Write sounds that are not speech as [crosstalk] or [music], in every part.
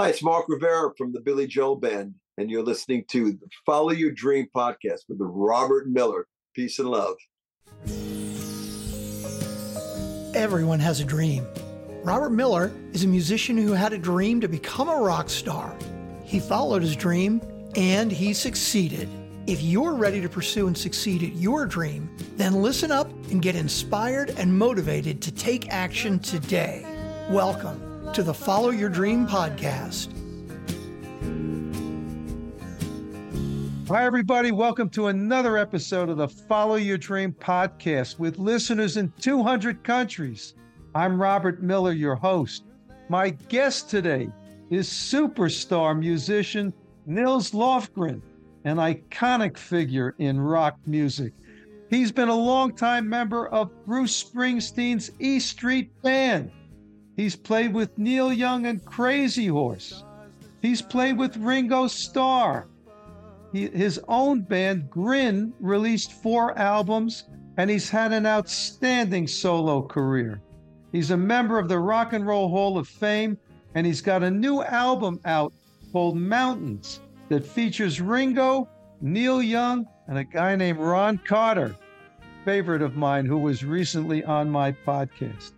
Hi, it's Mark Rivera from the Billy Joel Band, and you're listening to the Follow Your Dream podcast with Robert Miller. Peace and love. Everyone has a dream. Robert Miller is a musician who had a dream to become a rock star. He followed his dream and he succeeded. If you're ready to pursue and succeed at your dream, then listen up and get inspired and motivated to take action today. Welcome to the Follow Your Dream podcast. Hi, everybody. Welcome to another episode of the Follow Your Dream podcast with listeners in 200 countries. I'm Robert Miller, your host. My guest today is superstar musician Nils Lofgren, an iconic figure in rock music. He's been a longtime member of Bruce Springsteen's E Street Band. He's played with Neil Young and Crazy Horse. He's played with Ringo Starr. He, his own band, Grin, released four albums, and he's had an outstanding solo career. He's a member of the Rock and Roll Hall of Fame, and he's got a new album out called Mountains that features Ringo, Neil Young, and a guy named Ron Carter, favorite of mine who was recently on my podcast.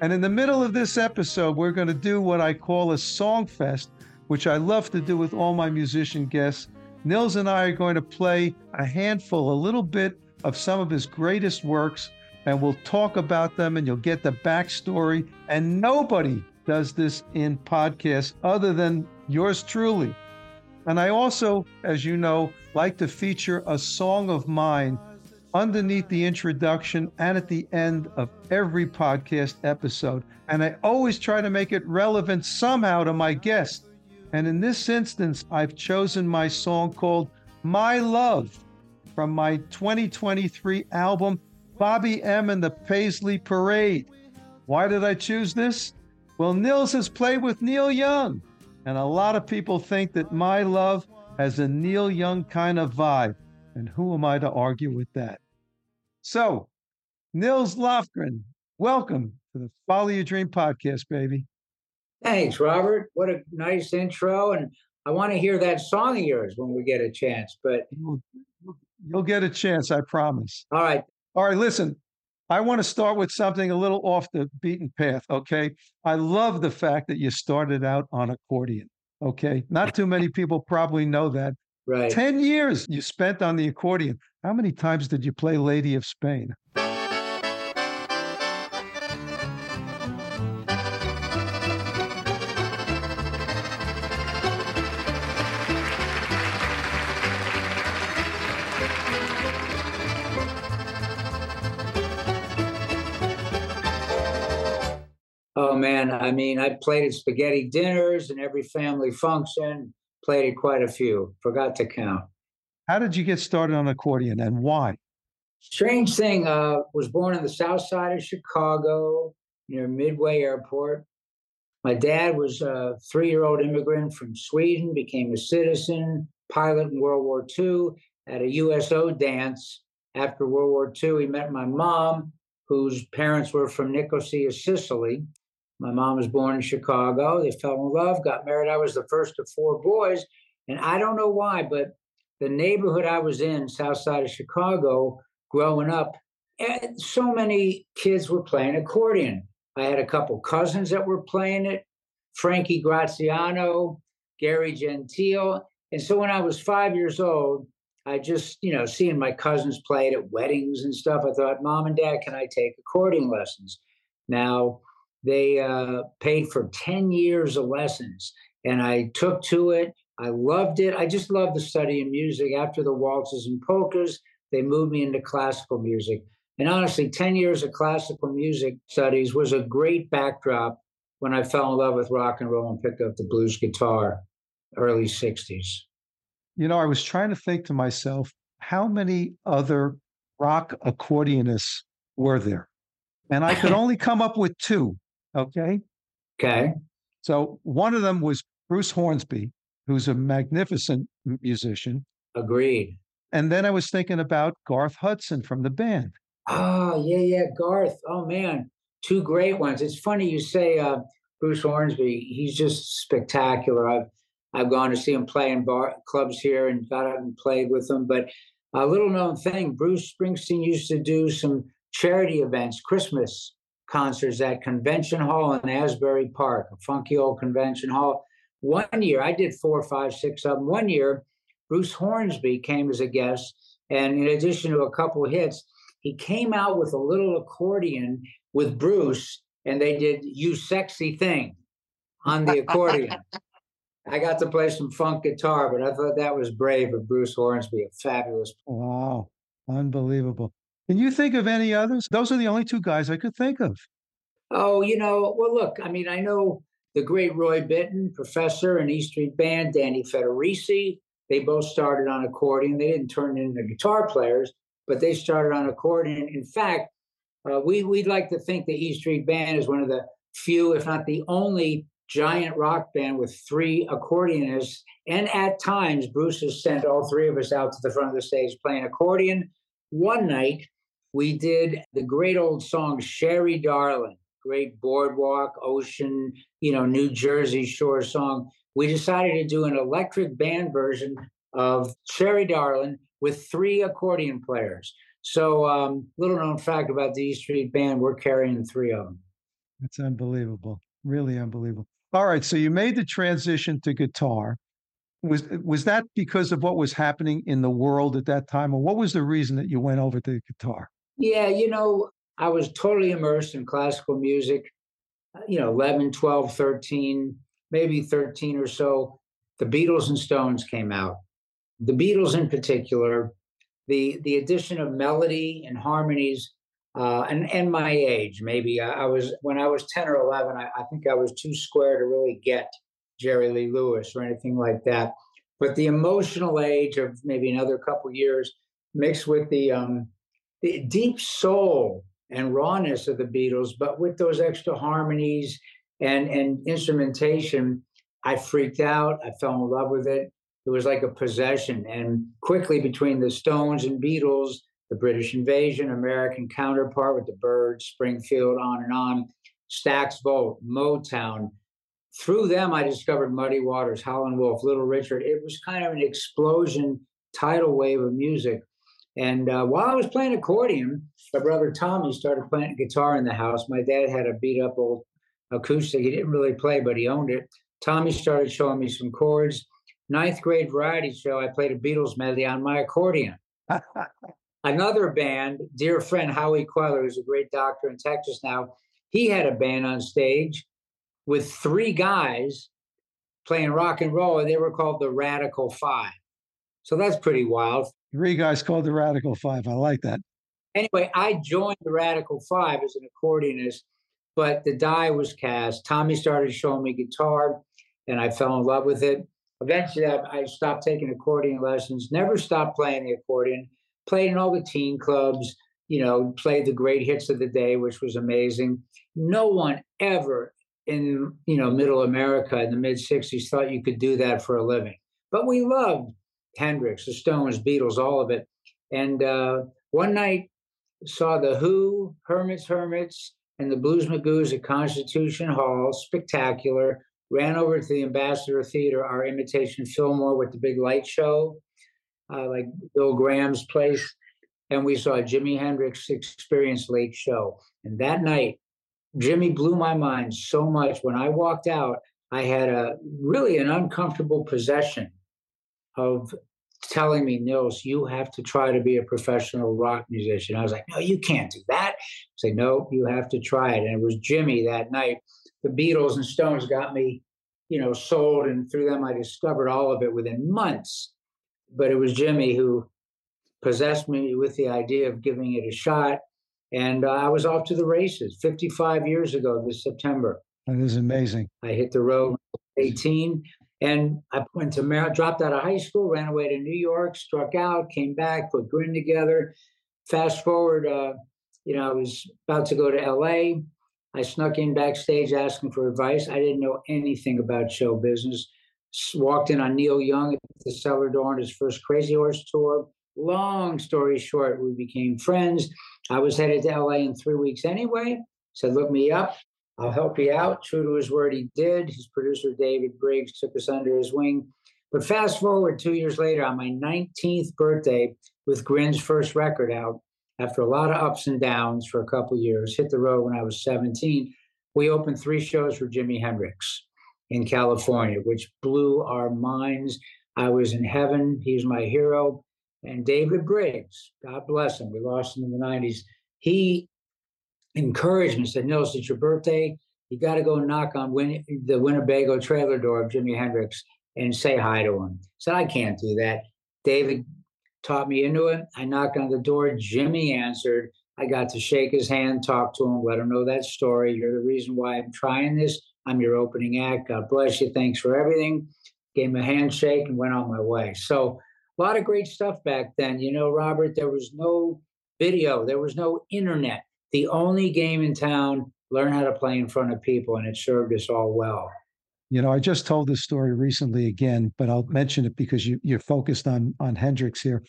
And in the middle of this episode, we're going to do what I call a song fest, which I love to do with all my musician guests. Nils and I are going to play a handful, a little bit of some of his greatest works and we'll talk about them and you'll get the backstory. And nobody does this in podcasts other than yours truly. And I also, as you know, like to feature a song of mine underneath the introduction and at the end of every podcast episode. And I always try to make it relevant somehow to my guest. And in this instance, I've chosen my song called My Love from my 2023 album, Bobby M. and the Paisley Parade. Why did I choose this? Well, Nils has played with Neil Young, and a lot of people think that My Love has a Neil Young kind of vibe. And who am I to argue with that? So, Nils Lofgren, welcome to the Follow Your Dream podcast, baby. Thanks, Robert. What a nice intro. And I want to hear that song of yours when we get a chance. But you'll get a chance, I promise. All right. All right, listen, I want to start with something a little off the beaten path, okay? I love the fact that you started out on accordion, okay? Not too many people probably know that. Right. 10 years you spent on the accordion. How many times did you play Lady of Spain? Oh man, I mean, I played at spaghetti dinners and every family function. Played quite a few. Forgot to count. How did you get started on accordion and why? Strange thing. Uh, was born in the south side of Chicago near Midway Airport. My dad was a three-year-old immigrant from Sweden. Became a citizen, pilot in World War II. At a USO dance after World War II, he met my mom, whose parents were from Nicosia, Sicily. My mom was born in Chicago. They fell in love, got married. I was the first of four boys. And I don't know why, but the neighborhood I was in, south side of Chicago, growing up, eh, so many kids were playing accordion. I had a couple cousins that were playing it, Frankie Graziano, Gary Gentile. And so when I was five years old, I just, you know, seeing my cousins play it at weddings and stuff, I thought, Mom and Dad, can I take accordion lessons? Now, they uh, paid for 10 years of lessons, and I took to it. I loved it. I just loved the study of music. After the waltzes and polkas, they moved me into classical music. And honestly, 10 years of classical music studies was a great backdrop when I fell in love with rock and roll and picked up the blues guitar, early 60s. You know, I was trying to think to myself, how many other rock accordionists were there? And I could [laughs] only come up with two. Okay. Okay. So one of them was Bruce Hornsby, who's a magnificent musician. Agreed. And then I was thinking about Garth Hudson from the band. Oh, yeah, yeah. Garth. Oh, man. Two great ones. It's funny you say uh, Bruce Hornsby, he's just spectacular. I've I've gone to see him play in bar clubs here and got out and played with him. But a little known thing, Bruce Springsteen used to do some charity events, Christmas concerts at Convention Hall in Asbury Park, a funky old convention hall. One year, I did four, five, six of them. One year, Bruce Hornsby came as a guest, and in addition to a couple of hits, he came out with a little accordion with Bruce, and they did "You Sexy Thing" on the accordion. [laughs] I got to play some funk guitar, but I thought that was brave of Bruce Hornsby, a fabulous. Wow, unbelievable. Can you think of any others? Those are the only two guys I could think of. Oh, you know, well, look, I mean, I know the great Roy Bittan, professor and E Street Band, Danny Federici. They both started on accordion. They didn't turn into guitar players, but they started on accordion. In fact, uh, we we'd like to think the E Street Band is one of the few, if not the only, giant rock band with three accordionists. And at times, Bruce has sent all three of us out to the front of the stage playing accordion. One night, we did the great old song Sherry Darling, great boardwalk, ocean, you know, New Jersey shore song. We decided to do an electric band version of Sherry Darling with three accordion players. So, um, little known fact about the E Street Band, we're carrying three of them. That's unbelievable. Really unbelievable. All right, so you made the transition to guitar. Was was that because of what was happening in the world at that time, or what was the reason that you went over to guitar? Yeah, you know, I was totally immersed in classical music, uh, you know, 11, 12, 13, maybe 13 or so. The Beatles and Stones came out. The Beatles in particular, the the addition of melody and harmonies uh, and and my age maybe I, I, was when I was 10 or 11 I, I, think I was too square to really get Jerry Lee Lewis or anything like that but the emotional age of maybe another couple years mixed with the um, the deep soul and rawness of the Beatles but with those extra harmonies and and instrumentation I freaked out I fell in love with it it was like a possession and quickly between the Stones and Beatles the British invasion, American counterpart with the Byrds, Springfield, on and on, Stax Volt, Motown. Through them, I discovered Muddy Waters, Howlin' Wolf, Little Richard. It was kind of an explosion tidal wave of music. And uh, while I was playing accordion, my brother Tommy started playing guitar in the house. My dad had a beat up old acoustic. He didn't really play, but he owned it. Tommy started showing me some chords. Ninth grade variety show, I played a Beatles medley on my accordion. [laughs] Another band, dear friend Howie Queller, who's a great doctor in Texas now, he had a band on stage with three guys playing rock and roll, and they were called the Radical Five. So that's pretty wild. Three guys called the Radical Five. I like that. Anyway, I joined the Radical Five as an accordionist, but the die was cast. Tommy started showing me guitar, and I fell in love with it. Eventually, I stopped taking accordion lessons, never stopped playing the accordion played in all the teen clubs, you know, played the great hits of the day, which was amazing. No one ever in, you know, middle America in the mid 60s thought you could do that for a living. But we loved Hendrix, the Stones, Beatles, all of it. And uh, one night saw the Who, Hermits, Hermits, and the Blues Magoos at Constitution Hall, spectacular. Ran over to the Ambassador Theater, our imitation Fillmore with the big light show uh, like Bill Graham's place, and we saw Jimi Hendrix Experience Late Show. And that night, Jimi blew my mind so much. When I walked out, I had a really an uncomfortable possession of telling me, Nils, you have to try to be a professional rock musician. I was like, no, you can't do that. I said, no, you have to try it. And it was Jimi that night. The Beatles and Stones got me, you know, sold, and through them I discovered all of it within months but it was Jimi who possessed me with the idea of giving it a shot. And uh, I was off to the races 55 years ago this September. That is amazing. I hit the road 18 and I went to Mar- dropped out of high school, ran away to New York, struck out, came back, put Grin together. Fast forward, uh, you know, I was about to go to LA. I snuck in backstage asking for advice. I didn't know anything about show business walked in on Neil Young at the cellar door on his first Crazy Horse tour. Long story short, we became friends. I was headed to LA in three weeks anyway. Said, look me up. I'll help you out. True to his word, he did. His producer, David Briggs, took us under his wing. But fast forward two years later, on my 19th birthday, with Grin's first record out, after a lot of ups and downs for a couple years, hit the road when I was 17. We opened three shows for Jimi Hendrix in California, which blew our minds. I was in heaven. He's my hero. And David Briggs, God bless him, we lost him in the 90s. He encouraged me, said, Nils, it's your birthday. You got to go knock on Win- the Winnebago trailer door of Jimi Hendrix and say hi to him. I said, I can't do that. David taught me into it. I knocked on the door. Jimi answered. I got to shake his hand, talk to him, let him know that story. You're the reason why I'm trying this. I'm your opening act. God bless you. Thanks for everything. Gave him a handshake and went on my way. So a lot of great stuff back then. You know, Robert, there was no video, there was no internet. The only game in town, learn how to play in front of people, and it served us all well. You know, I just told this story recently again, but I'll mention it because you, you're focused on on Hendrix here.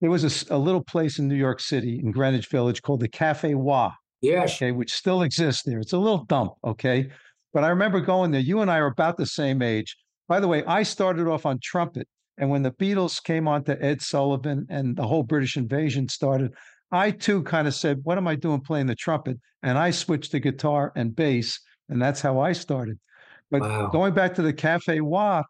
There was a, a little place in New York City in Greenwich Village called the Cafe Wha. Yes. Okay, which still exists there. It's a little dump. Okay, but I remember going there. You and I are about the same age. By the way, I started off on trumpet. And when the Beatles came on to Ed Sullivan and the whole British invasion started, I too kind of said, What am I doing playing the trumpet? And I switched to guitar and bass. And that's how I started. But wow. going back to the Cafe Wha,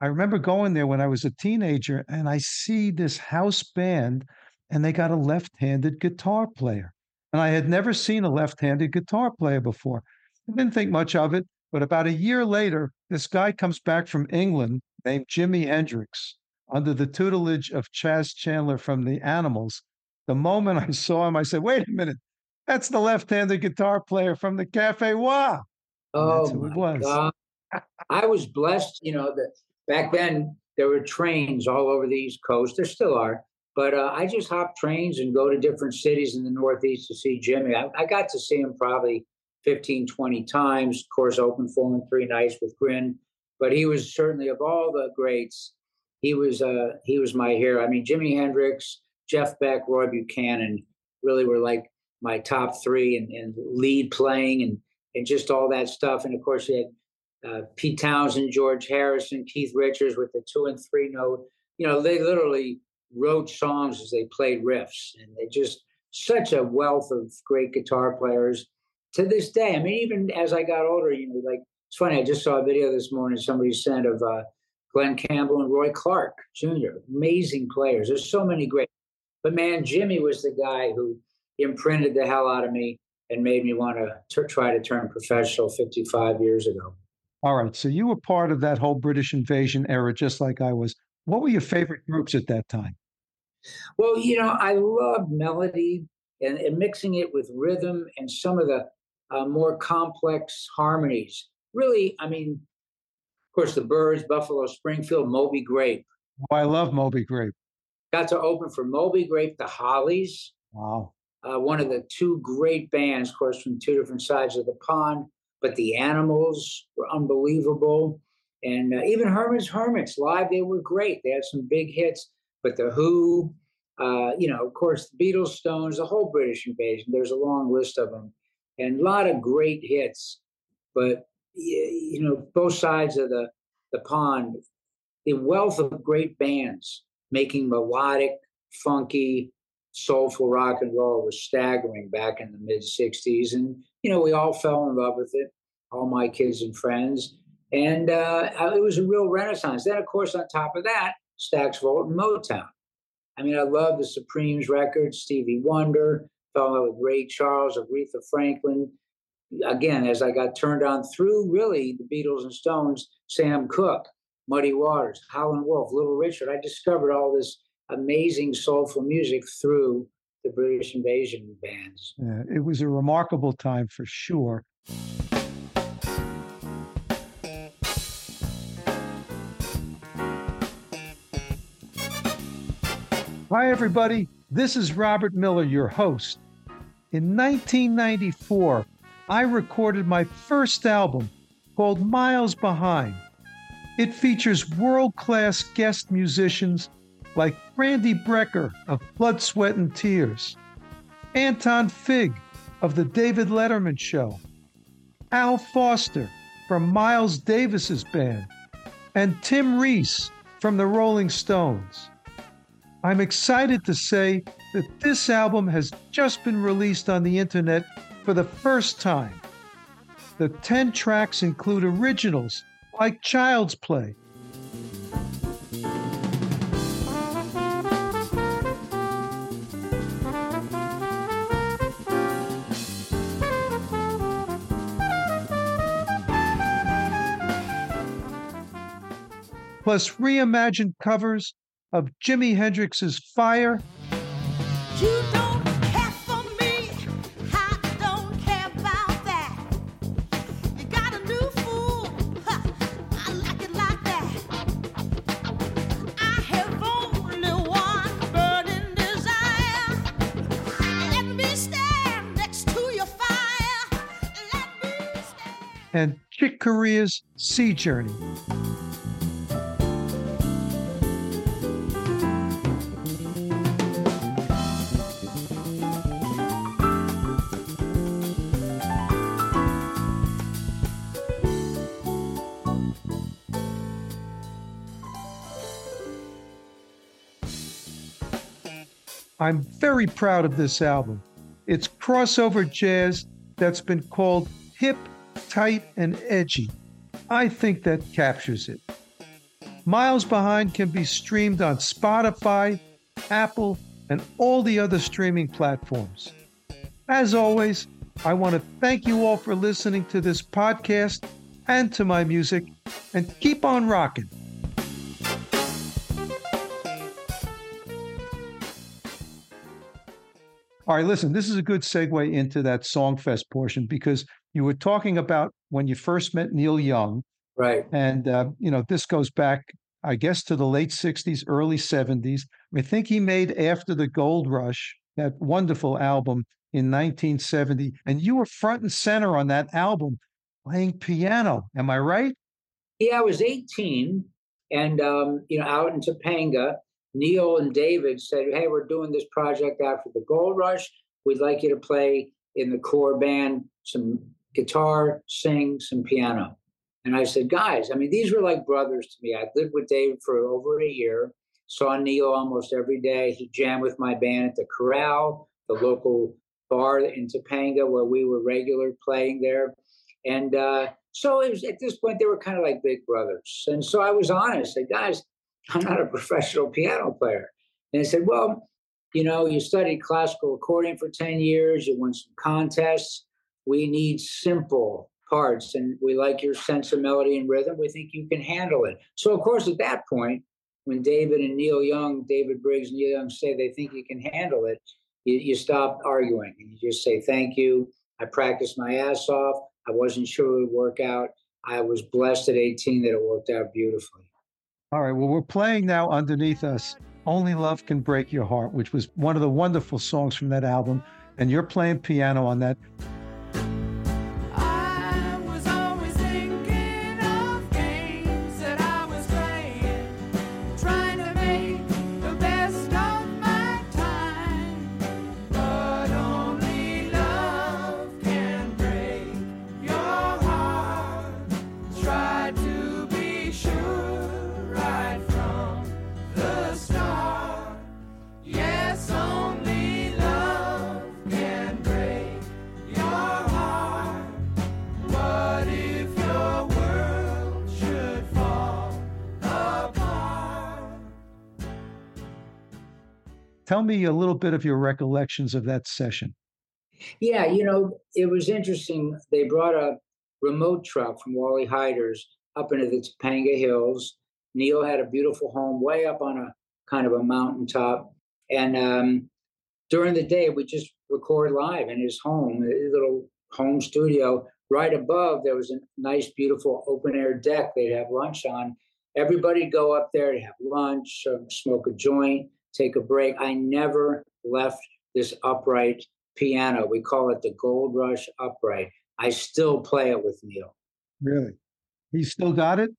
I remember going there when I was a teenager and I see this house band and they got a left handed guitar player. And I had never seen a left handed guitar player before. I didn't think much of it. But about a year later, this guy comes back from England named Jimi Hendrix under the tutelage of Chas Chandler from the Animals. The moment I saw him, I said, wait a minute, that's the left handed guitar player from the Cafe Wha. Oh, that's who it was. I was blessed, you know, that back then there were trains all over the East Coast. There still are. But uh, I just hop trains and go to different cities in the Northeast to see Jimi. I, I got to see him probably 15, 20 times. Of course, open four and three nights with Grin. But he was certainly of all the greats, he was uh, he was my hero. I mean, Jimi Hendrix, Jeff Beck, Roy Buchanan really were like my top three and, lead playing and and just all that stuff. And of course, you had uh, Pete Townshend, George Harrison, Keith Richards with the two and three note. You know, they literally wrote songs as they played riffs, and they just such a wealth of great guitar players to this day. I mean, even as I got older, you know, like it's funny. I just saw a video this morning somebody sent of uh, Glen Campbell and Roy Clark Jr. Amazing players. There's so many great. But man, Jimi was the guy who imprinted the hell out of me and made me want to try to turn professional 55 years ago. All right. So you were part of that whole British invasion era, just like I was. What were your favorite groups at that time? Well, you know, I loved melody and, and mixing it with rhythm and some of the uh, more complex harmonies. Really, I mean, of course, the Byrds, Buffalo Springfield, Moby Grape. Oh, I love Moby Grape. Got to open for Moby Grape, the Hollies. Wow. Uh, one of the two great bands, of course, from two different sides of the pond. But the Animals were unbelievable. And uh, even Herman's Hermits live, they were great. They had some big hits. But The Who, uh, you know, of course, the Beatles, Stones, the whole British invasion. There's a long list of them and a lot of great hits. But you know, both sides of the the pond, the wealth of great bands making melodic, funky, soulful rock and roll was staggering back in the mid '60s, and you know, we all fell in love with it. All my kids and friends, and uh, it was a real renaissance. Then, of course, on top of that, Stax Volt and Motown. I mean, I love the Supremes records, Stevie Wonder, fell in love with Ray Charles, Aretha Franklin. Again, as I got turned on through really the Beatles and Stones, Sam Cooke, Muddy Waters, Howlin' Wolf, Little Richard, I discovered all this amazing soulful music through the British invasion bands. Yeah, it was a remarkable time for sure. Hi, everybody. This is Robert Miller, your host. In 1994, I recorded my first album called Miles Behind. It features world class guest musicians like Randy Brecker of Blood, Sweat, and Tears, Anton Fig of The David Letterman Show, Al Foster from Miles Davis's band, and Tim Ries from the Rolling Stones. I'm excited to say that this album has just been released on the internet for the first time. The 10 tracks include originals like Child's Play, plus reimagined covers of Jimi Hendrix's Fire. Chick Corea's Sea Journey. I'm very proud of this album. It's crossover jazz that's been called hip, tight, and edgy. I think that captures it. Miles Behind can be streamed on Spotify, Apple, and all the other streaming platforms. As always, I want to thank you all for listening to this podcast and to my music, and keep on rocking. All right, listen, this is a good segue into that Songfest portion because you were talking about when you first met Neil Young. Right. And, uh, you know, this goes back, I guess, to the late 60s, early 70s. I think he made After the Gold Rush, that wonderful album in 1970. And you were front and center on that album playing piano. Am I right? Yeah, I was 18 and, um, you know, out in Topanga Neil and David said, Hey, we're doing this project after the gold rush. We'd like you to play in the core band some guitar, sing some piano. And I said, Guys, I mean, these were like brothers to me. I lived with David for over a year, saw Neil almost every day. He jammed with my band at the Corral, the local bar in Topanga where we were regular playing there. And uh, so it was at this point, they were kind of like big brothers. And so I was honest, I said, guys, I'm not a professional piano player. And they said, Well, you know, you studied classical accordion for 10 years, you won some contests. We need simple parts, and we like your sense of melody and rhythm. We think you can handle it. So, of course, at that point, when David and Neil Young, David Briggs and Neil Young say they think you can handle it, you, you stop arguing and you just say, Thank you. I practiced my ass off. I wasn't sure it would work out. I was blessed at 18 that it worked out beautifully. All right. Well, we're playing now underneath us. Only Love Can Break Your Heart, which was one of the wonderful songs from that album. And you're playing piano on that. Me a little bit of your recollections of that session. Yeah, you know, it was interesting. They brought a remote truck from Wally Heider's up into the Topanga Hills. Neil had a beautiful home way up on a kind of a mountaintop. And um, during the day, we just record live in his home, a little home studio. Right above, there was a nice, beautiful open air deck they'd have lunch on. Everybody'd go up there to have lunch, smoke a joint take a break. I never left this upright piano. We call it the Gold Rush upright. I still play it with Neil. Really? He still got it?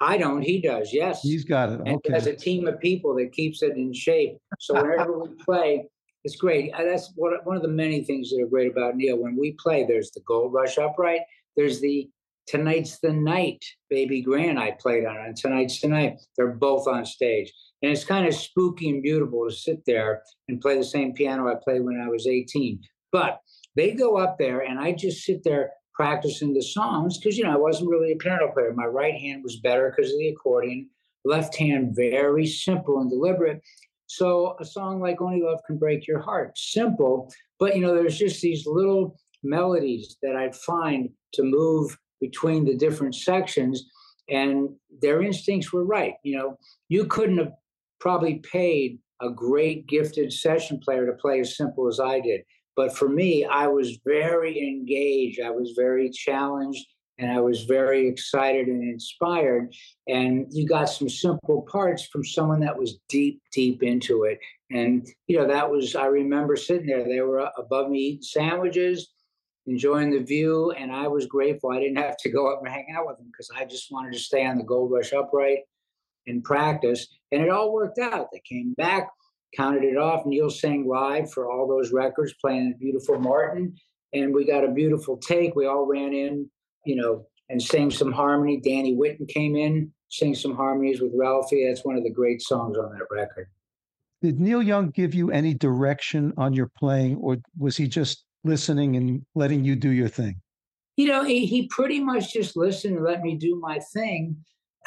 I don't. He does. Yes. He's got it. Okay. As a team of people that keeps it in shape. So whenever we [laughs] play, it's great. Uh, that's one of the many things that are great about Neil. When we play, there's the Gold Rush upright. There's the Tonight's the Night, Baby Grand, I played on, and Tonight's the Night. They're both on stage. And it's kind of spooky and beautiful to sit there and play the same piano I played when I was 18. But they go up there, and I just sit there practicing the songs because, you know, I wasn't really a piano player. My right hand was better because of the accordion, left hand, very simple and deliberate. So a song like Only Love Can Break Your Heart, simple, but, you know, there's just these little melodies that I'd find to move between the different sections and their instincts were right you know you couldn't have probably paid a great gifted session player to play as simple as i did but for me i was very engaged i was very challenged and i was very excited and inspired and you got some simple parts from someone that was deep deep into it and you know that was i remember sitting there they were above me eating sandwiches enjoying the view. And I was grateful I didn't have to go up and hang out with them because I just wanted to stay on the Gold Rush upright and practice. And it all worked out. They came back, counted it off. Neil sang live for all those records, playing beautiful Martin. And we got a beautiful take. We all ran in, you know, and sang some harmony. Danny Whitten came in, sang some harmonies with Ralphie. That's one of the great songs on that record. Did Neil Young give you any direction on your playing, or was he just listening and letting you do your thing? You know, he, he pretty much just listened and let me do my thing.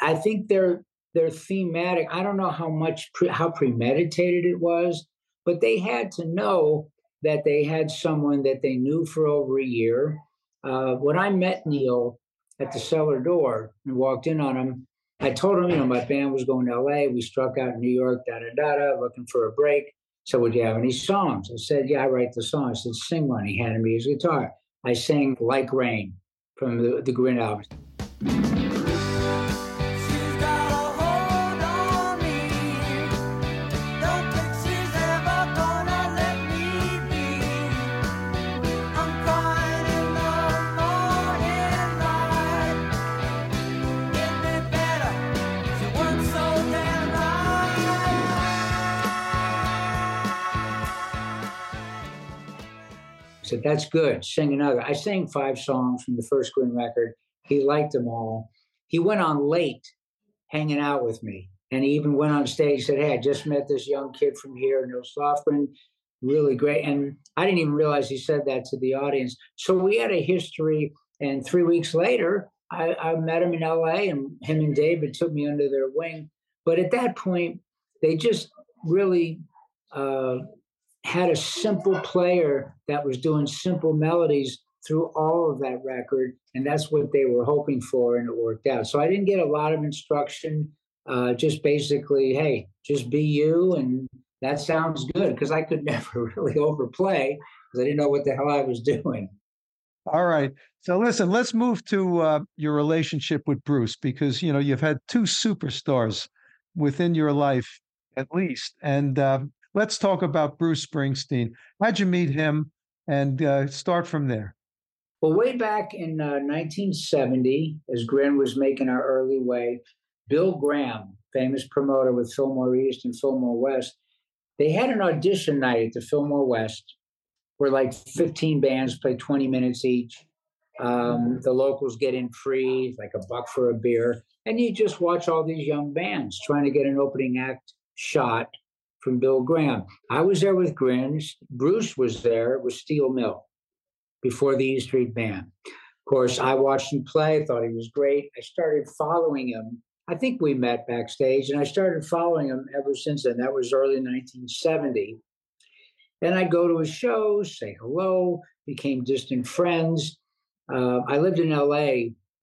I think they're they're thematic. I don't know how much pre, how premeditated it was, but they had to know that they had someone that they knew for over a year. Uh, when I met Neil at the cellar door and walked in on him, I told him, you know, my band was going to LA. We struck out in New York, da da da da, looking for a break. So, would you have any songs? I said, Yeah, I write the songs. I said, Sing one. He handed me his guitar. I sang Like Rain from the, the Grin album. Said, That's good. Sing another. I sang five songs from the first Grin record. He liked them all. He went on late hanging out with me. And he even went on stage and said, Hey, I just met this young kid from here, Neil Lofgren, really great. And I didn't even realize he said that to the audience. So we had a history. And three weeks later, I, I met him in LA, and him and David took me under their wing. But at that point, they just really uh, had a simple player that was doing simple melodies through all of that record, and that's what they were hoping for, and it worked out. So I didn't get a lot of instruction. Uh, just basically, hey, just be you, and that sounds good because I could [laughs] never really overplay because I didn't know what the hell I was doing. All right. So listen, let's move to uh, your relationship with Bruce because you know you've had two superstars within your life at least, and uh, let's talk about Bruce Springsteen. How'd you meet him and uh, start from there? Well, way back in uh, 1970, as Grin was making our early way, Bill Graham, famous promoter with Fillmore East and Fillmore West, they had an audition night at the Fillmore West where like 15 bands play 20 minutes each. Um, the locals get in free, like a buck for a beer. And you just watch all these young bands trying to get an opening act shot from Bill Graham. I was there with Grins. Bruce was there with Steel Mill before the E Street Band. Of course, I watched him play, thought he was great. I started following him. I think we met backstage, and I started following him ever since then. That was early 1970. Then I'd go to his shows, say hello, became distant friends. Uh, I lived in LA,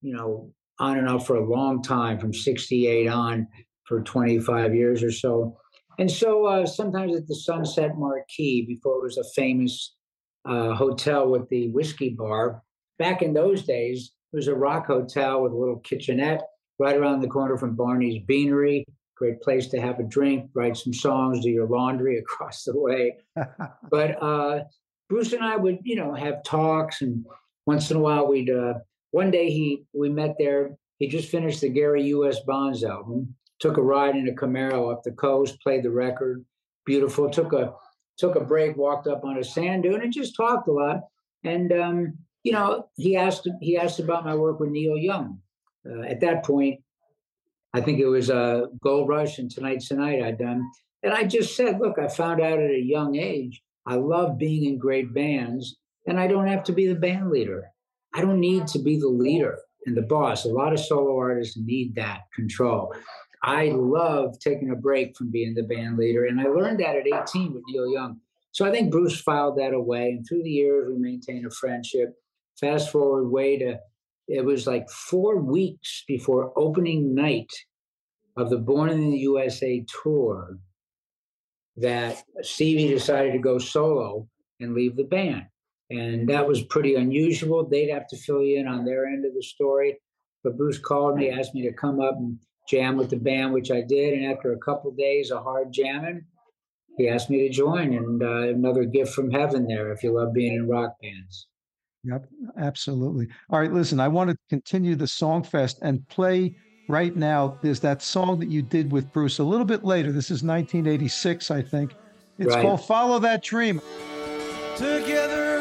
you know, on and off for a long time, from 68 on for 25 years or so. And so uh, sometimes at the Sunset Marquis, before it was a famous uh, hotel with the whiskey bar, back in those days, it was a rock hotel with a little kitchenette right around the corner from Barney's Beanery. Great place to have a drink, write some songs, do your laundry [laughs] across the way. [laughs] but uh, Bruce and I would, you know, have talks, and once in a while we'd. Uh, one day he we met there. He just finished the Gary U.S. Bonds album, took a ride in a Camaro up the coast, played the record, beautiful. Took a took a break, walked up on a sand dune, and just talked a lot. And um, you know, he asked he asked about my work with Neil Young. Uh, at that point, I think it was uh, Gold Rush and Tonight's Tonight I'd done, and I just said, look, I found out at a young age I love being in great bands, and I don't have to be the band leader. I don't need to be the leader and the boss. A lot of solo artists need that control. I love taking a break from being the band leader, and I learned that at 18 with Neil Young. So I think Bruce filed that away, and through the years we maintained a friendship. Fast forward way to it was like four weeks before opening night of the Born in the USA tour that Stevie decided to go solo and leave the band. And that was pretty unusual. They'd have to fill you in on their end of the story. But Bruce called me, asked me to come up and jam with the band, which I did. And after a couple of days of hard jamming, he asked me to join. And uh, another gift from heaven there if you love being in rock bands. Yep, absolutely. All right, listen, I want to continue the Song Fest and play right now. There's that song that you did with Bruce a little bit later. This is 1986, I think. It's right. called Follow That Dream. Together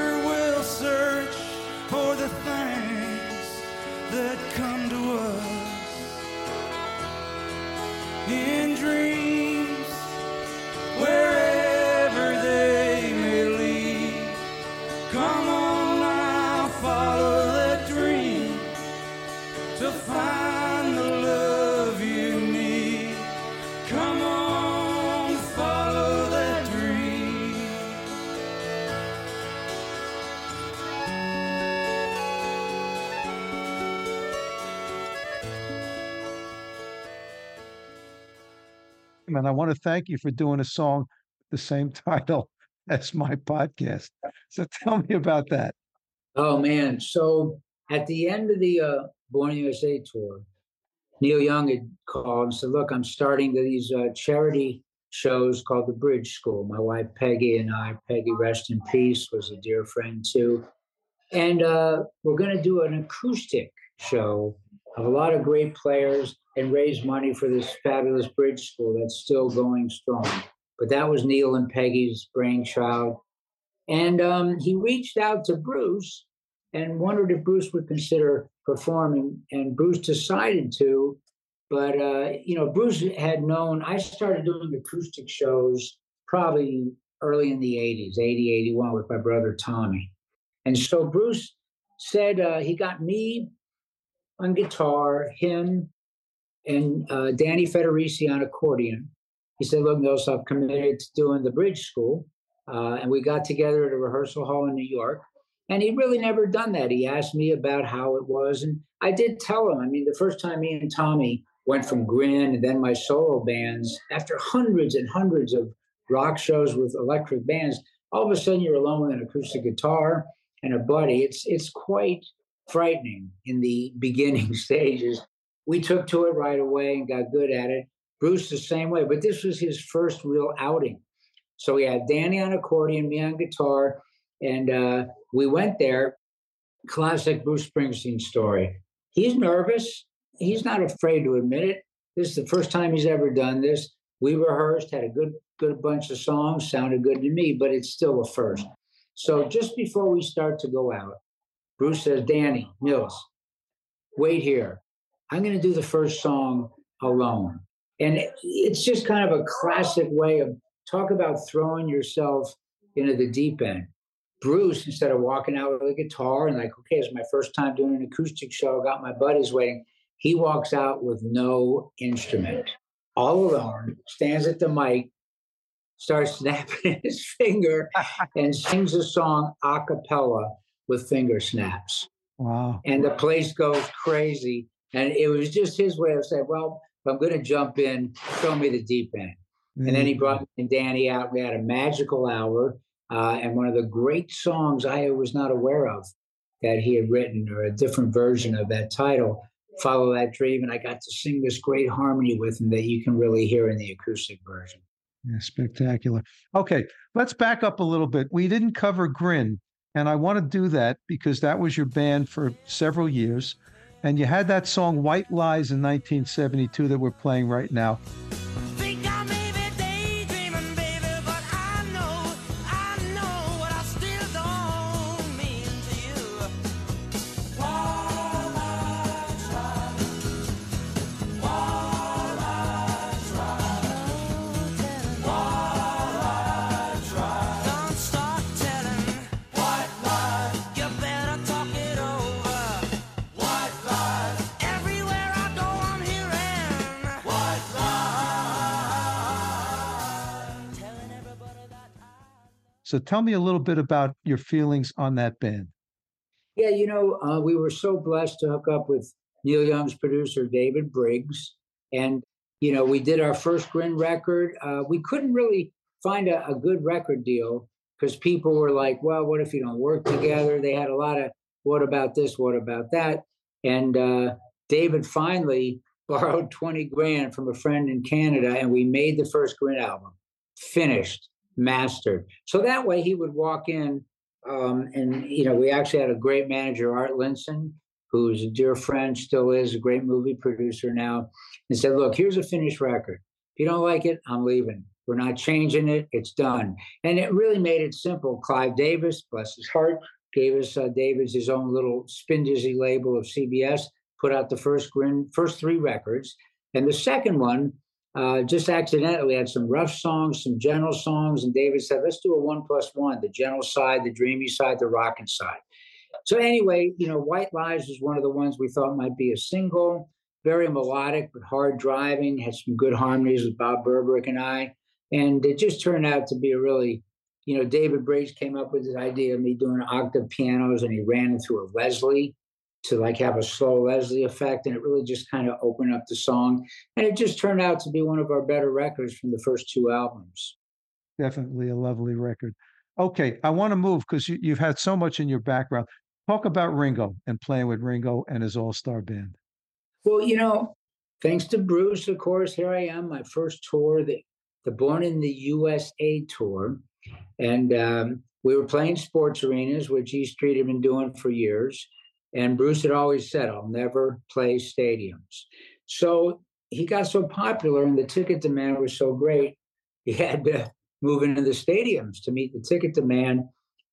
And I want to thank you for doing a song with the same [laughs] title as my podcast. So tell me about that. Oh man! So at the end of the uh, Born USA tour, Neil Young had called and said, "Look, I'm starting these uh, charity shows called the Bridge School. My wife Peggy and I, Peggy, rest in peace, was a dear friend too, and uh, we're going to do an acoustic show a lot of great players and raise money for this fabulous bridge school that's still going strong." But that was Neil and Peggy's brainchild. And um, he reached out to Bruce and wondered if Bruce would consider performing. And Bruce decided to. But, uh, you know, Bruce had known, I started doing acoustic shows probably early in the 80s, 80, 81 with my brother Tommy. And so Bruce said uh, he got me on guitar, him and uh, Danny Federici on accordion. He said, Look, Nils, I've committed to doing the bridge school. Uh, and we got together at a rehearsal hall in New York. And he'd really never done that. He asked me about how it was. And I did tell him. I mean, the first time me and Tommy went from Grin and then my solo bands, after hundreds and hundreds of rock shows with electric bands, all of a sudden you're alone with an acoustic guitar and a buddy. It's it's quite frightening in the beginning [laughs] stages. We took to it right away and got good at it. Bruce the same way, but this was his first real outing. So we had Danny on accordion, me on guitar, and uh, we went there. Classic Bruce Springsteen story. He's nervous. He's not afraid to admit it. This is the first time he's ever done this. We rehearsed, had a good good bunch of songs, sounded good to me, but it's still a first. So just before we start to go out, Bruce says, Danny, Nils, wait here. I'm going to do the first song alone. And it's just kind of a classic way of talk about throwing yourself into the deep end. Bruce, instead of walking out with a guitar and like, okay, it's my first time doing an acoustic show, got my buddies waiting, he walks out with no instrument, all alone, stands at the mic, starts [laughs] snapping his finger, and sings a song a cappella with finger snaps. Wow. And the place goes crazy. And it was just his way of saying, well, if I'm going to jump in, show me the deep end. Mm-hmm. And then he mm. brought me and Danny out. We had a magical hour uh, and one of the great songs I was not aware of that he had written, or a different version of that title, Follow That Dream. And I got to sing this great harmony with him that you can really hear in the acoustic version. Yeah, spectacular. Okay, let's back up a little bit. We didn't cover Grin, and I want to do that because that was your band for several years. And you had that song White Lies in 1972 that we're playing right now. So tell me a little bit about your feelings on that band. Yeah, you know, uh, we were so blessed to hook up with Neil Young's producer, David Briggs. And, you know, we did our first Grin record. Uh, we couldn't really find a, a good record deal because people were like, well, what if you don't work together? They had a lot of, what about this? What about that? And uh, David finally [laughs] borrowed 20 grand from a friend in Canada and we made the first Grin album, finished, mastered. So that way he would walk in um, and you know, we actually had a great manager, Art Linson, who's a dear friend, still is a great movie producer now, and said, "Look, here's a finished record. If you don't like it, I'm leaving. We're not changing it. It's done." And it really made it simple. Clive Davis, bless his heart, gave us uh, Davis his own little Spindizzy label of CBS. Put out the first grin, first three records, and the second one uh, just accidentally had some rough songs, some gentle songs, and David said, "Let's do a one plus one: the gentle side, the dreamy side, the rocking side." So anyway, you know, White Lies was one of the ones we thought might be a single, very melodic but hard driving. Had some good harmonies with Bob Berberich and I, and it just turned out to be a really, you know, David Briggs came up with this idea of me doing octave pianos, and he ran it through a Leslie to like have a slow Leslie effect, and it really just kind of opened up the song. And it just turned out to be one of our better records from the first two albums. Definitely a lovely record. Okay, I want to move because you, you've had so much in your background. Talk about Ringo and playing with Ringo and his all star band. Well, you know, thanks to Bruce, of course, here I am, my first tour, the, the Born in the USA tour. And um, we were playing sports arenas, which E Street had been doing for years. And Bruce had always said, I'll never play stadiums. So he got so popular and the ticket demand was so great, he had to move into the stadiums to meet the ticket demand.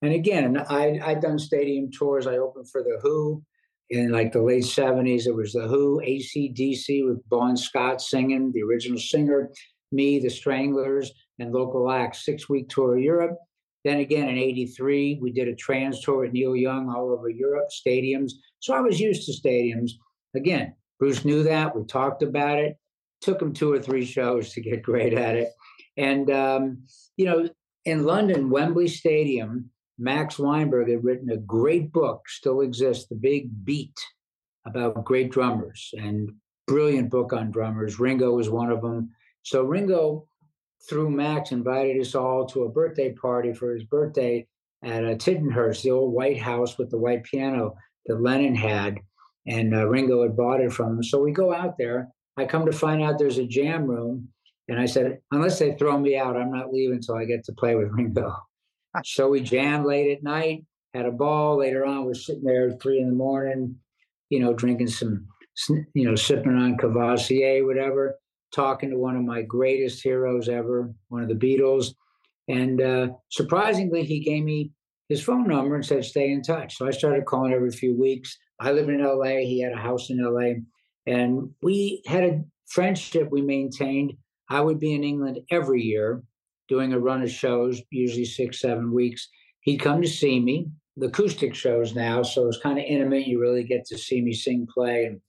And again, I, I'd done stadium tours. I opened for The Who in like the late 70s. It was The Who, ACDC with Bon Scott singing, the original singer, me, the Stranglers, and local acts, six week tour of Europe. Then again in 83, we did a trans tour with Neil Young all over Europe, stadiums. So I was used to stadiums. Again, Bruce knew that. We talked about it. Took him two or three shows to get [laughs] great at it. And, um, you know, in London, Wembley Stadium, Max Weinberg had written a great book, still exists, The Big Beat, about great drummers and brilliant book on drummers. Ringo was one of them. So Ringo through Max, invited us all to a birthday party for his birthday at a uh, Tittenhurst, the old White House with the white piano that Lennon had, and uh, Ringo had bought it from him. So we go out there. I come to find out there's a jam room, and I said, unless they throw me out, I'm not leaving until I get to play with [laughs] Ringo. so we jammed late at night, had a ball. Later on, we're sitting there at three in the morning, you know, drinking some, you know, sipping on Courvoisier, whatever talking to one of my greatest heroes ever, one of the Beatles. And uh, surprisingly, he gave me his phone number and said, stay in touch. So I started calling every few weeks. I live in LA. He had a house in LA. And we had a friendship we maintained. I would be in England every year doing a run of shows, usually six, seven weeks. He'd come to see me, the acoustic shows now. So it's kind of intimate. You really get to see me sing, play, and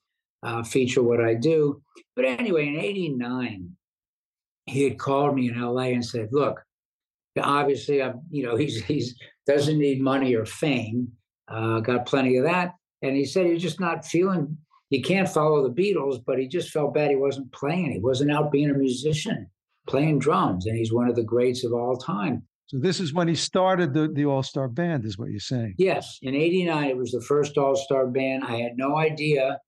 uh, feature what I do. But anyway, in 89, he had called me in LA and said, look, obviously, I'm, you know, [laughs] he's, he's doesn't need money or fame, uh, got plenty of that. And he said, you're just not feeling, he can't follow the Beatles, but he just felt bad he wasn't playing. He wasn't out being a musician, playing drums. And he's one of the greats of all time. So this is when he started the, the All Star Band, is what you're saying? Yes. In 89, it was the first All Star Band. I had no idea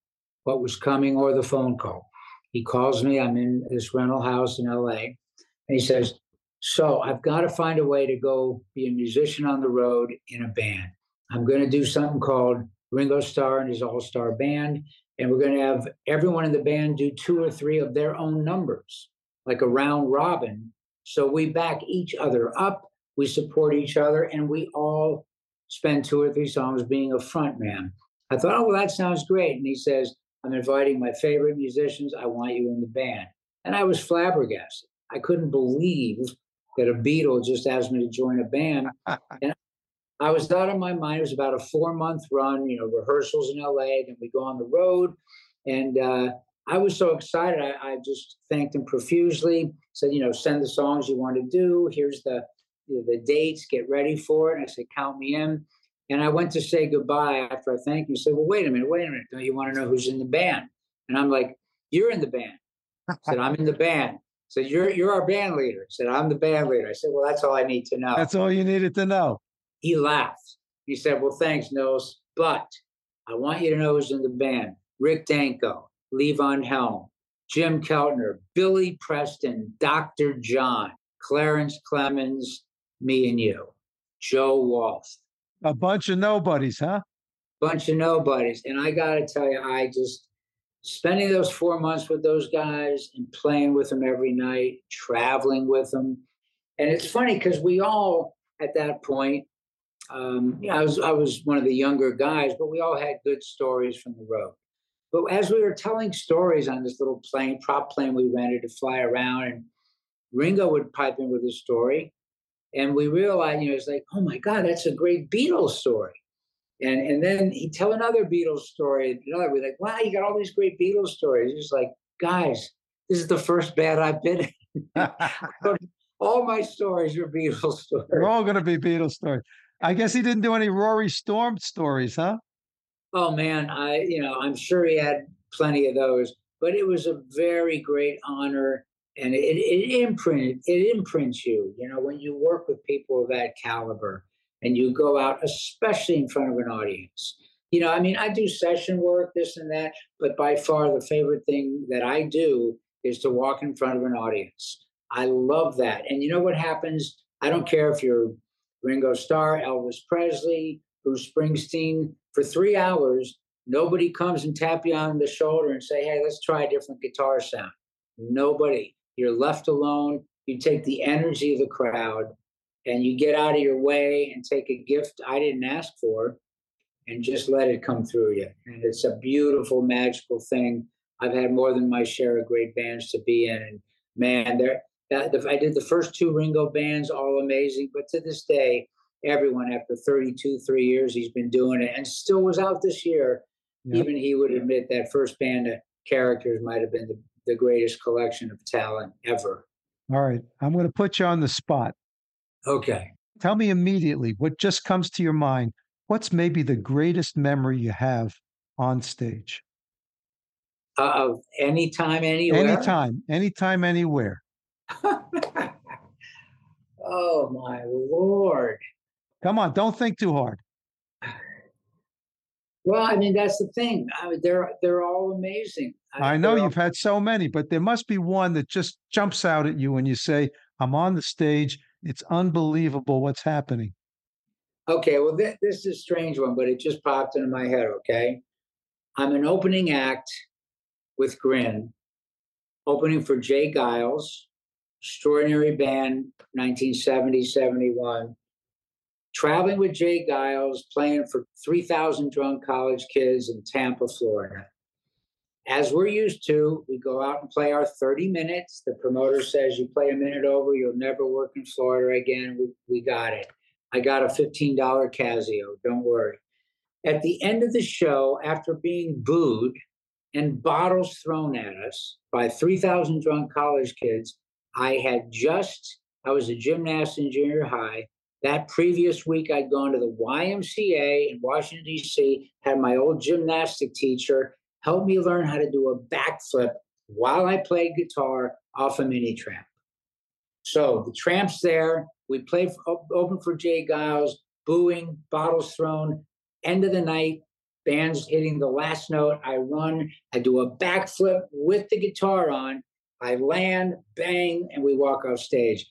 what was coming or the phone call. He calls me, I'm in this rental house in LA, and he says, So I've got to find a way to go be a musician on the road in a band. I'm going to do something called Ringo Starr and his All Star Band, and we're going to have everyone in the band do two or three of their own numbers, like a round robin. So we back each other up, we support each other, and we all spend two or three songs being a front man. I thought, oh, well, that sounds great. And he says, I'm inviting my favorite musicians. I want you in the band. And I was flabbergasted. I couldn't believe that a Beatle just asked me to join a band. [laughs] and I was out of my mind. It was about a four month run, you know, rehearsals in LA. Then we go on the road. And uh, I was so excited. I, I, just thanked him profusely, said, you know, send the songs you want to do. Here's the the dates, get ready for it. And I said, count me in. And I went to say goodbye after I thanked him. He said, well, wait a minute, wait a minute. Don't you want to know who's in the band? And I'm like, you're in the band. I [laughs] said, I'm in the band. I said, you're, you're our band leader. I said, I'm the band leader. I said, well, that's all I need to know. That's all you needed to know. He laughed. He said, well, thanks, Nils, but I want you to know who's in the band. Rick Danko, Levon Helm, Jim Keltner, Billy Preston, Dr. John, Clarence Clemons, me and you, Joe Walsh. A bunch of nobodies, huh? Bunch of nobodies. And I got to tell you, I just, spending those four months with those guys and playing with them every night, traveling with them. And it's funny because we all, at that point, um, I was I was one of the younger guys, but we all had good stories from the road. But as we were telling stories on this little plane, prop plane we rented to fly around, and Ringo would pipe in with a story, and we realized, you know, it's like, oh my God, that's a great Beatles story. And and then he'd tell another Beatles story. Another, we're like, wow, you got all these great Beatles stories. He's like, guys, this is the first band I've been in. [laughs] [laughs] all my stories are Beatles [laughs] stories. They're all going to be Beatles stories. I guess he didn't do any Rory Storm stories, huh? Oh man, I you know I'm sure he had plenty of those, but it was a very great honor, and it, it imprinted it imprints you. You know when you work with people of that caliber, and you go out, especially in front of an audience. You know, I mean, I do session work, this and that, but by far the favorite thing that I do is to walk in front of an audience. I love that, and you know what happens? I don't care if you're Ringo Starr, Elvis Presley, Bruce Springsteen. For three hours, nobody comes and tap you on the shoulder and say, hey, let's try a different guitar sound. Nobody. You're left alone. You take the energy of the crowd and you get out of your way and take a gift I didn't ask for and just let it come through you. And it's a beautiful, magical thing. I've had more than my share of great bands to be in. And man, there I did the first two Ringo bands, all amazing. But to this day, everyone after 32, three years, he's been doing it and still was out this year. Yep. Even he would admit that first band of characters might have been the, the greatest collection of talent ever. All right. I'm going to put you on the spot. Okay. Tell me immediately what just comes to your mind. What's maybe the greatest memory you have on stage? Uh, of anytime, anywhere? Anytime, anytime, anywhere. [laughs] oh my lord! Come on, don't think too hard. [sighs] Well, I mean that's the thing. I mean, they're they're all amazing. I, know you've all... had so many, but there must be one that just jumps out at you when you say, "I'm on the stage. It's unbelievable what's happening." Okay, well, th- this is a strange one, but it just popped into my head. Okay, I'm an opening act with Grin, opening for J. Geils, extraordinary band, 1970, 71. Traveling with J. Geils, playing for 3,000 drunk college kids in Tampa, Florida. As we're used to, we go out and play our 30 minutes. The promoter says, You play a minute over, you'll never work in Florida again. We, we got it. I got a $15 Casio, don't worry. At the end of the show, after being booed and bottles thrown at us by 3,000 drunk college kids, I had just, I was a gymnast in junior high. That previous week, I'd gone to the YMCA in Washington, D.C., had my old gymnastic teacher help me learn how to do a backflip while I played guitar off a mini tramp. So the tramp's there. We play for, open for J. Geils, booing, bottles thrown. End of the night, band's hitting the last note. I run, I do a backflip with the guitar on. I land, bang, and we walk off stage.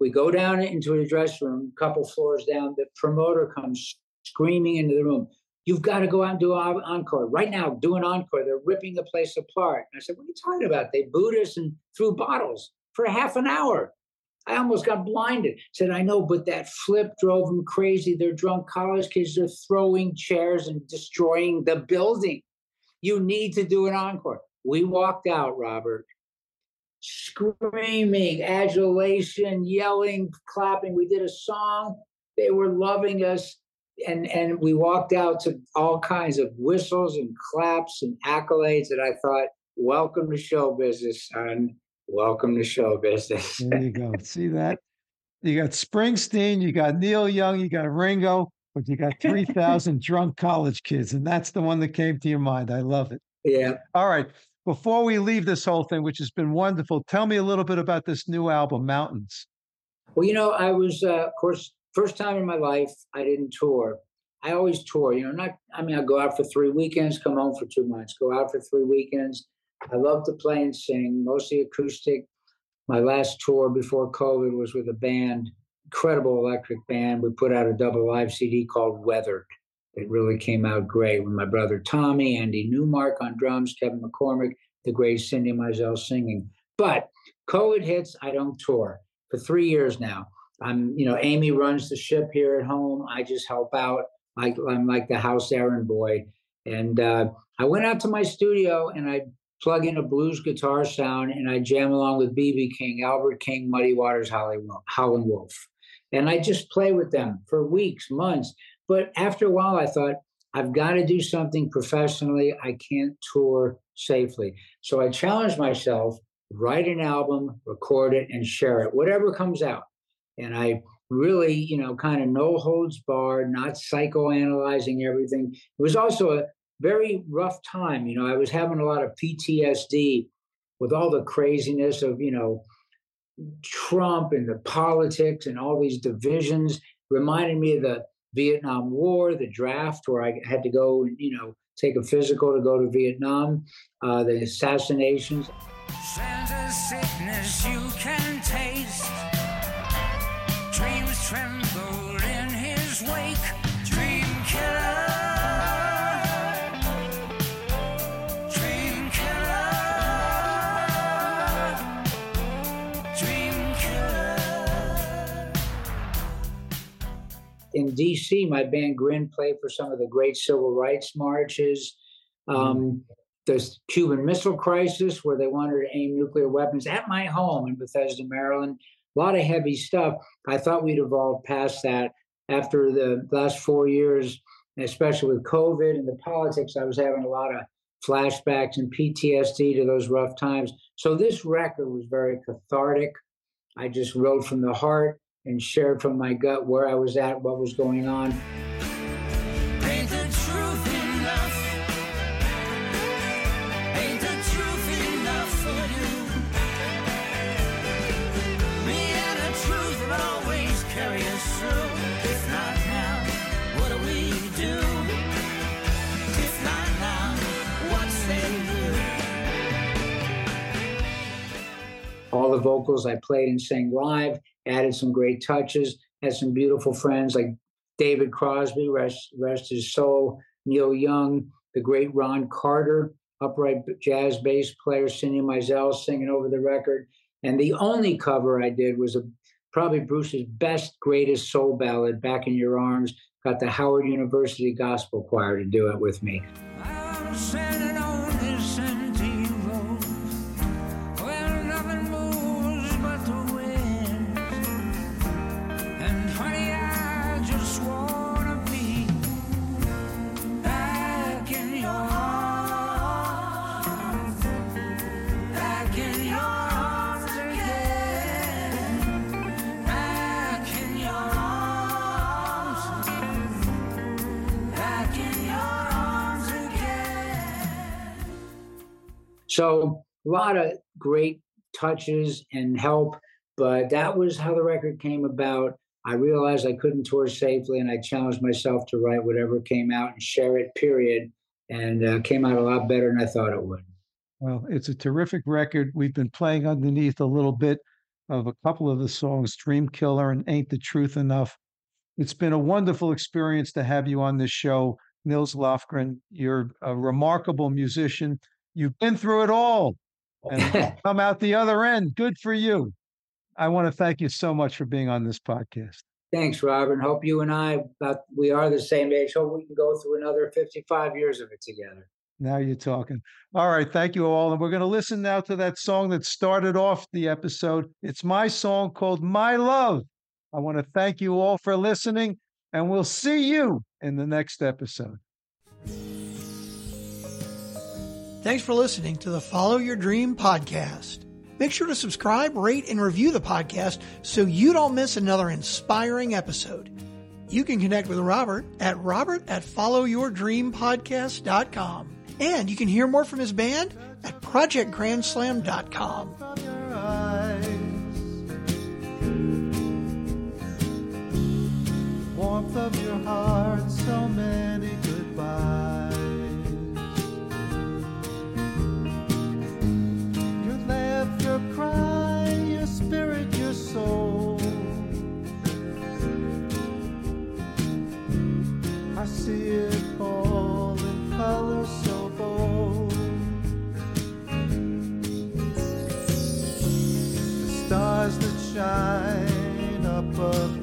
We go down into a dressing room, couple floors down. The promoter comes screaming into the room. You've got to go out and do an encore right now. Do an encore. They're ripping the place apart. And I said, "What are you talking about? They booed us and threw bottles for half an hour." I almost got blinded. Said, "I know, but that flip drove them crazy. They're drunk college kids. They're throwing chairs and destroying the building. You need to do an encore." We walked out, Robert, screaming, adulation, yelling, clapping. We did a song. They were loving us. And, and we walked out to all kinds of whistles and claps and accolades that I thought, welcome to show business, son. Welcome to show business. there you go. See that? You got Springsteen, you got Neil Young, you got Ringo, but you got 3,000 drunk college kids. And that's the one that came to your mind. I love it. Yeah. All right. Before we leave this whole thing, which has been wonderful, tell me a little bit about this new album, Mountains. Well, you know, I was, uh, of course, first time in my life I didn't tour. I always tour, you know, not, I mean, I go out for three weekends, come home for two months, go out for three weekends. I love to play and sing, mostly acoustic. My last tour before COVID was with a band, incredible electric band. We put out a double live CD called Weathered. It really came out great with my brother Tommy, Andy Newmark on drums, Kevin McCormick, the great Cindy Mizelle singing. But COVID hits, I don't tour for three years now. I'm, you know, Amy runs the ship here at home. I just help out. I, am like the house errand boy. And uh, I went out to my studio and I plug in a blues guitar sound and I jam along with BB King, Albert King, Muddy Waters, Howlin' Wolf. And I just play with them for weeks, months. But after a while, I thought, I've got to do something professionally. I can't tour safely. So I challenged myself write an album, record it, and share it, whatever comes out. And I really, you know, kind of no holds barred, not psychoanalyzing everything. It was also a very rough time. You know, I was having a lot of PTSD with all the craziness of, you know, Trump and the politics and all these divisions, reminded me of the Vietnam War, the draft where I had to go, you know, take a physical to go to Vietnam, uh, the assassinations. DC, my band Grin played for some of the great civil rights marches. Um, the Cuban Missile Crisis, where they wanted to aim nuclear weapons at my home in Bethesda, Maryland. A lot of heavy stuff. I thought we'd evolved past that after the last four years, especially with COVID and the politics. I was having a lot of flashbacks and PTSD to those rough times. So this record was very cathartic. I just wrote from the heart and shared from my gut where I was at, what was going on. all the vocals I played and sang live, added some great touches, had some beautiful friends like David Crosby, rest, rest his soul, Neil Young, the great Ron Carter, upright jazz bass player, Cindy Mizelle singing over the record. And the only cover I did was a, probably Bruce's best, greatest soul ballad, Back in Your Arms. Got the Howard University Gospel Choir to do it with me. So a lot of great touches and help, but that was how the record came about. I realized I couldn't tour safely, and I challenged myself to write whatever came out and share it. Period, and uh, came out a lot better than I thought it would. Well, it's a terrific record. We've been playing underneath a little bit of a couple of the songs, Dream Killer and Ain't the Truth Enough. It's been a wonderful experience to have you on this show, Nils Lofgren. You're a remarkable musician. You've been through it all and [laughs] come out the other end. Good for you. I want to thank you so much for being on this podcast. Thanks, Robert. Hope you and I, about, we are the same age. Hope we can go through another 55 years of it together. Now you're talking. All right. Thank you all. And we're going to listen now to that song that started off the episode. It's my song called My Love. I want to thank you all for listening, and we'll see you in the next episode. Thanks for listening to the Follow Your Dream podcast. Make sure to subscribe, rate, and review the podcast so you don't miss another inspiring episode. You can connect with Robert at robert at followyourdreampodcast.com. And you can hear more from his band at projectgrandslam.com. Warmth of your heart, so many see it all in color so bold. the stars that shine up above